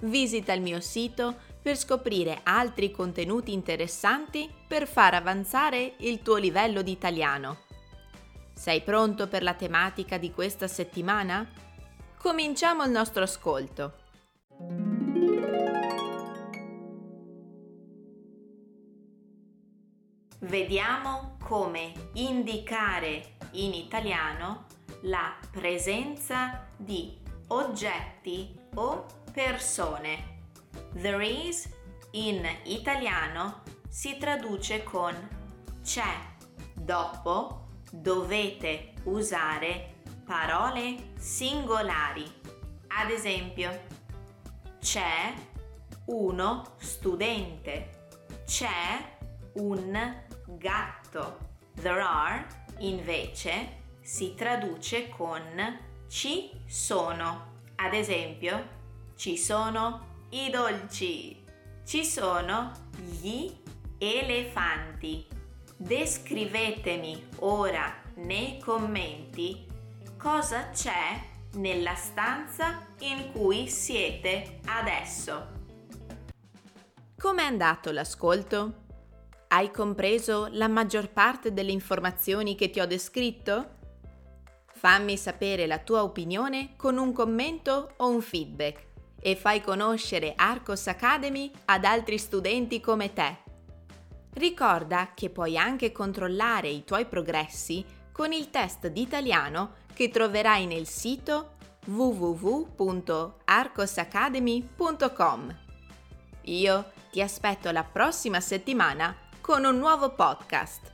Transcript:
visita il mio sito per scoprire altri contenuti interessanti per far avanzare il tuo livello di italiano. Sei pronto per la tematica di questa settimana? Cominciamo il nostro ascolto. Vediamo come indicare in italiano la presenza di oggetti o persone. There is in italiano si traduce con c'è. Dopo dovete usare parole singolari. Ad esempio, c'è uno studente. C'è un gatto. There are invece si traduce con ci sono. Ad esempio, ci sono i dolci. Ci sono gli elefanti. Descrivetemi ora nei commenti cosa c'è nella stanza in cui siete adesso. Com'è andato l'ascolto? Hai compreso la maggior parte delle informazioni che ti ho descritto? Fammi sapere la tua opinione con un commento o un feedback e fai conoscere Arcos Academy ad altri studenti come te. Ricorda che puoi anche controllare i tuoi progressi con il test di italiano che troverai nel sito www.arcosacademy.com. Io ti aspetto la prossima settimana con un nuovo podcast.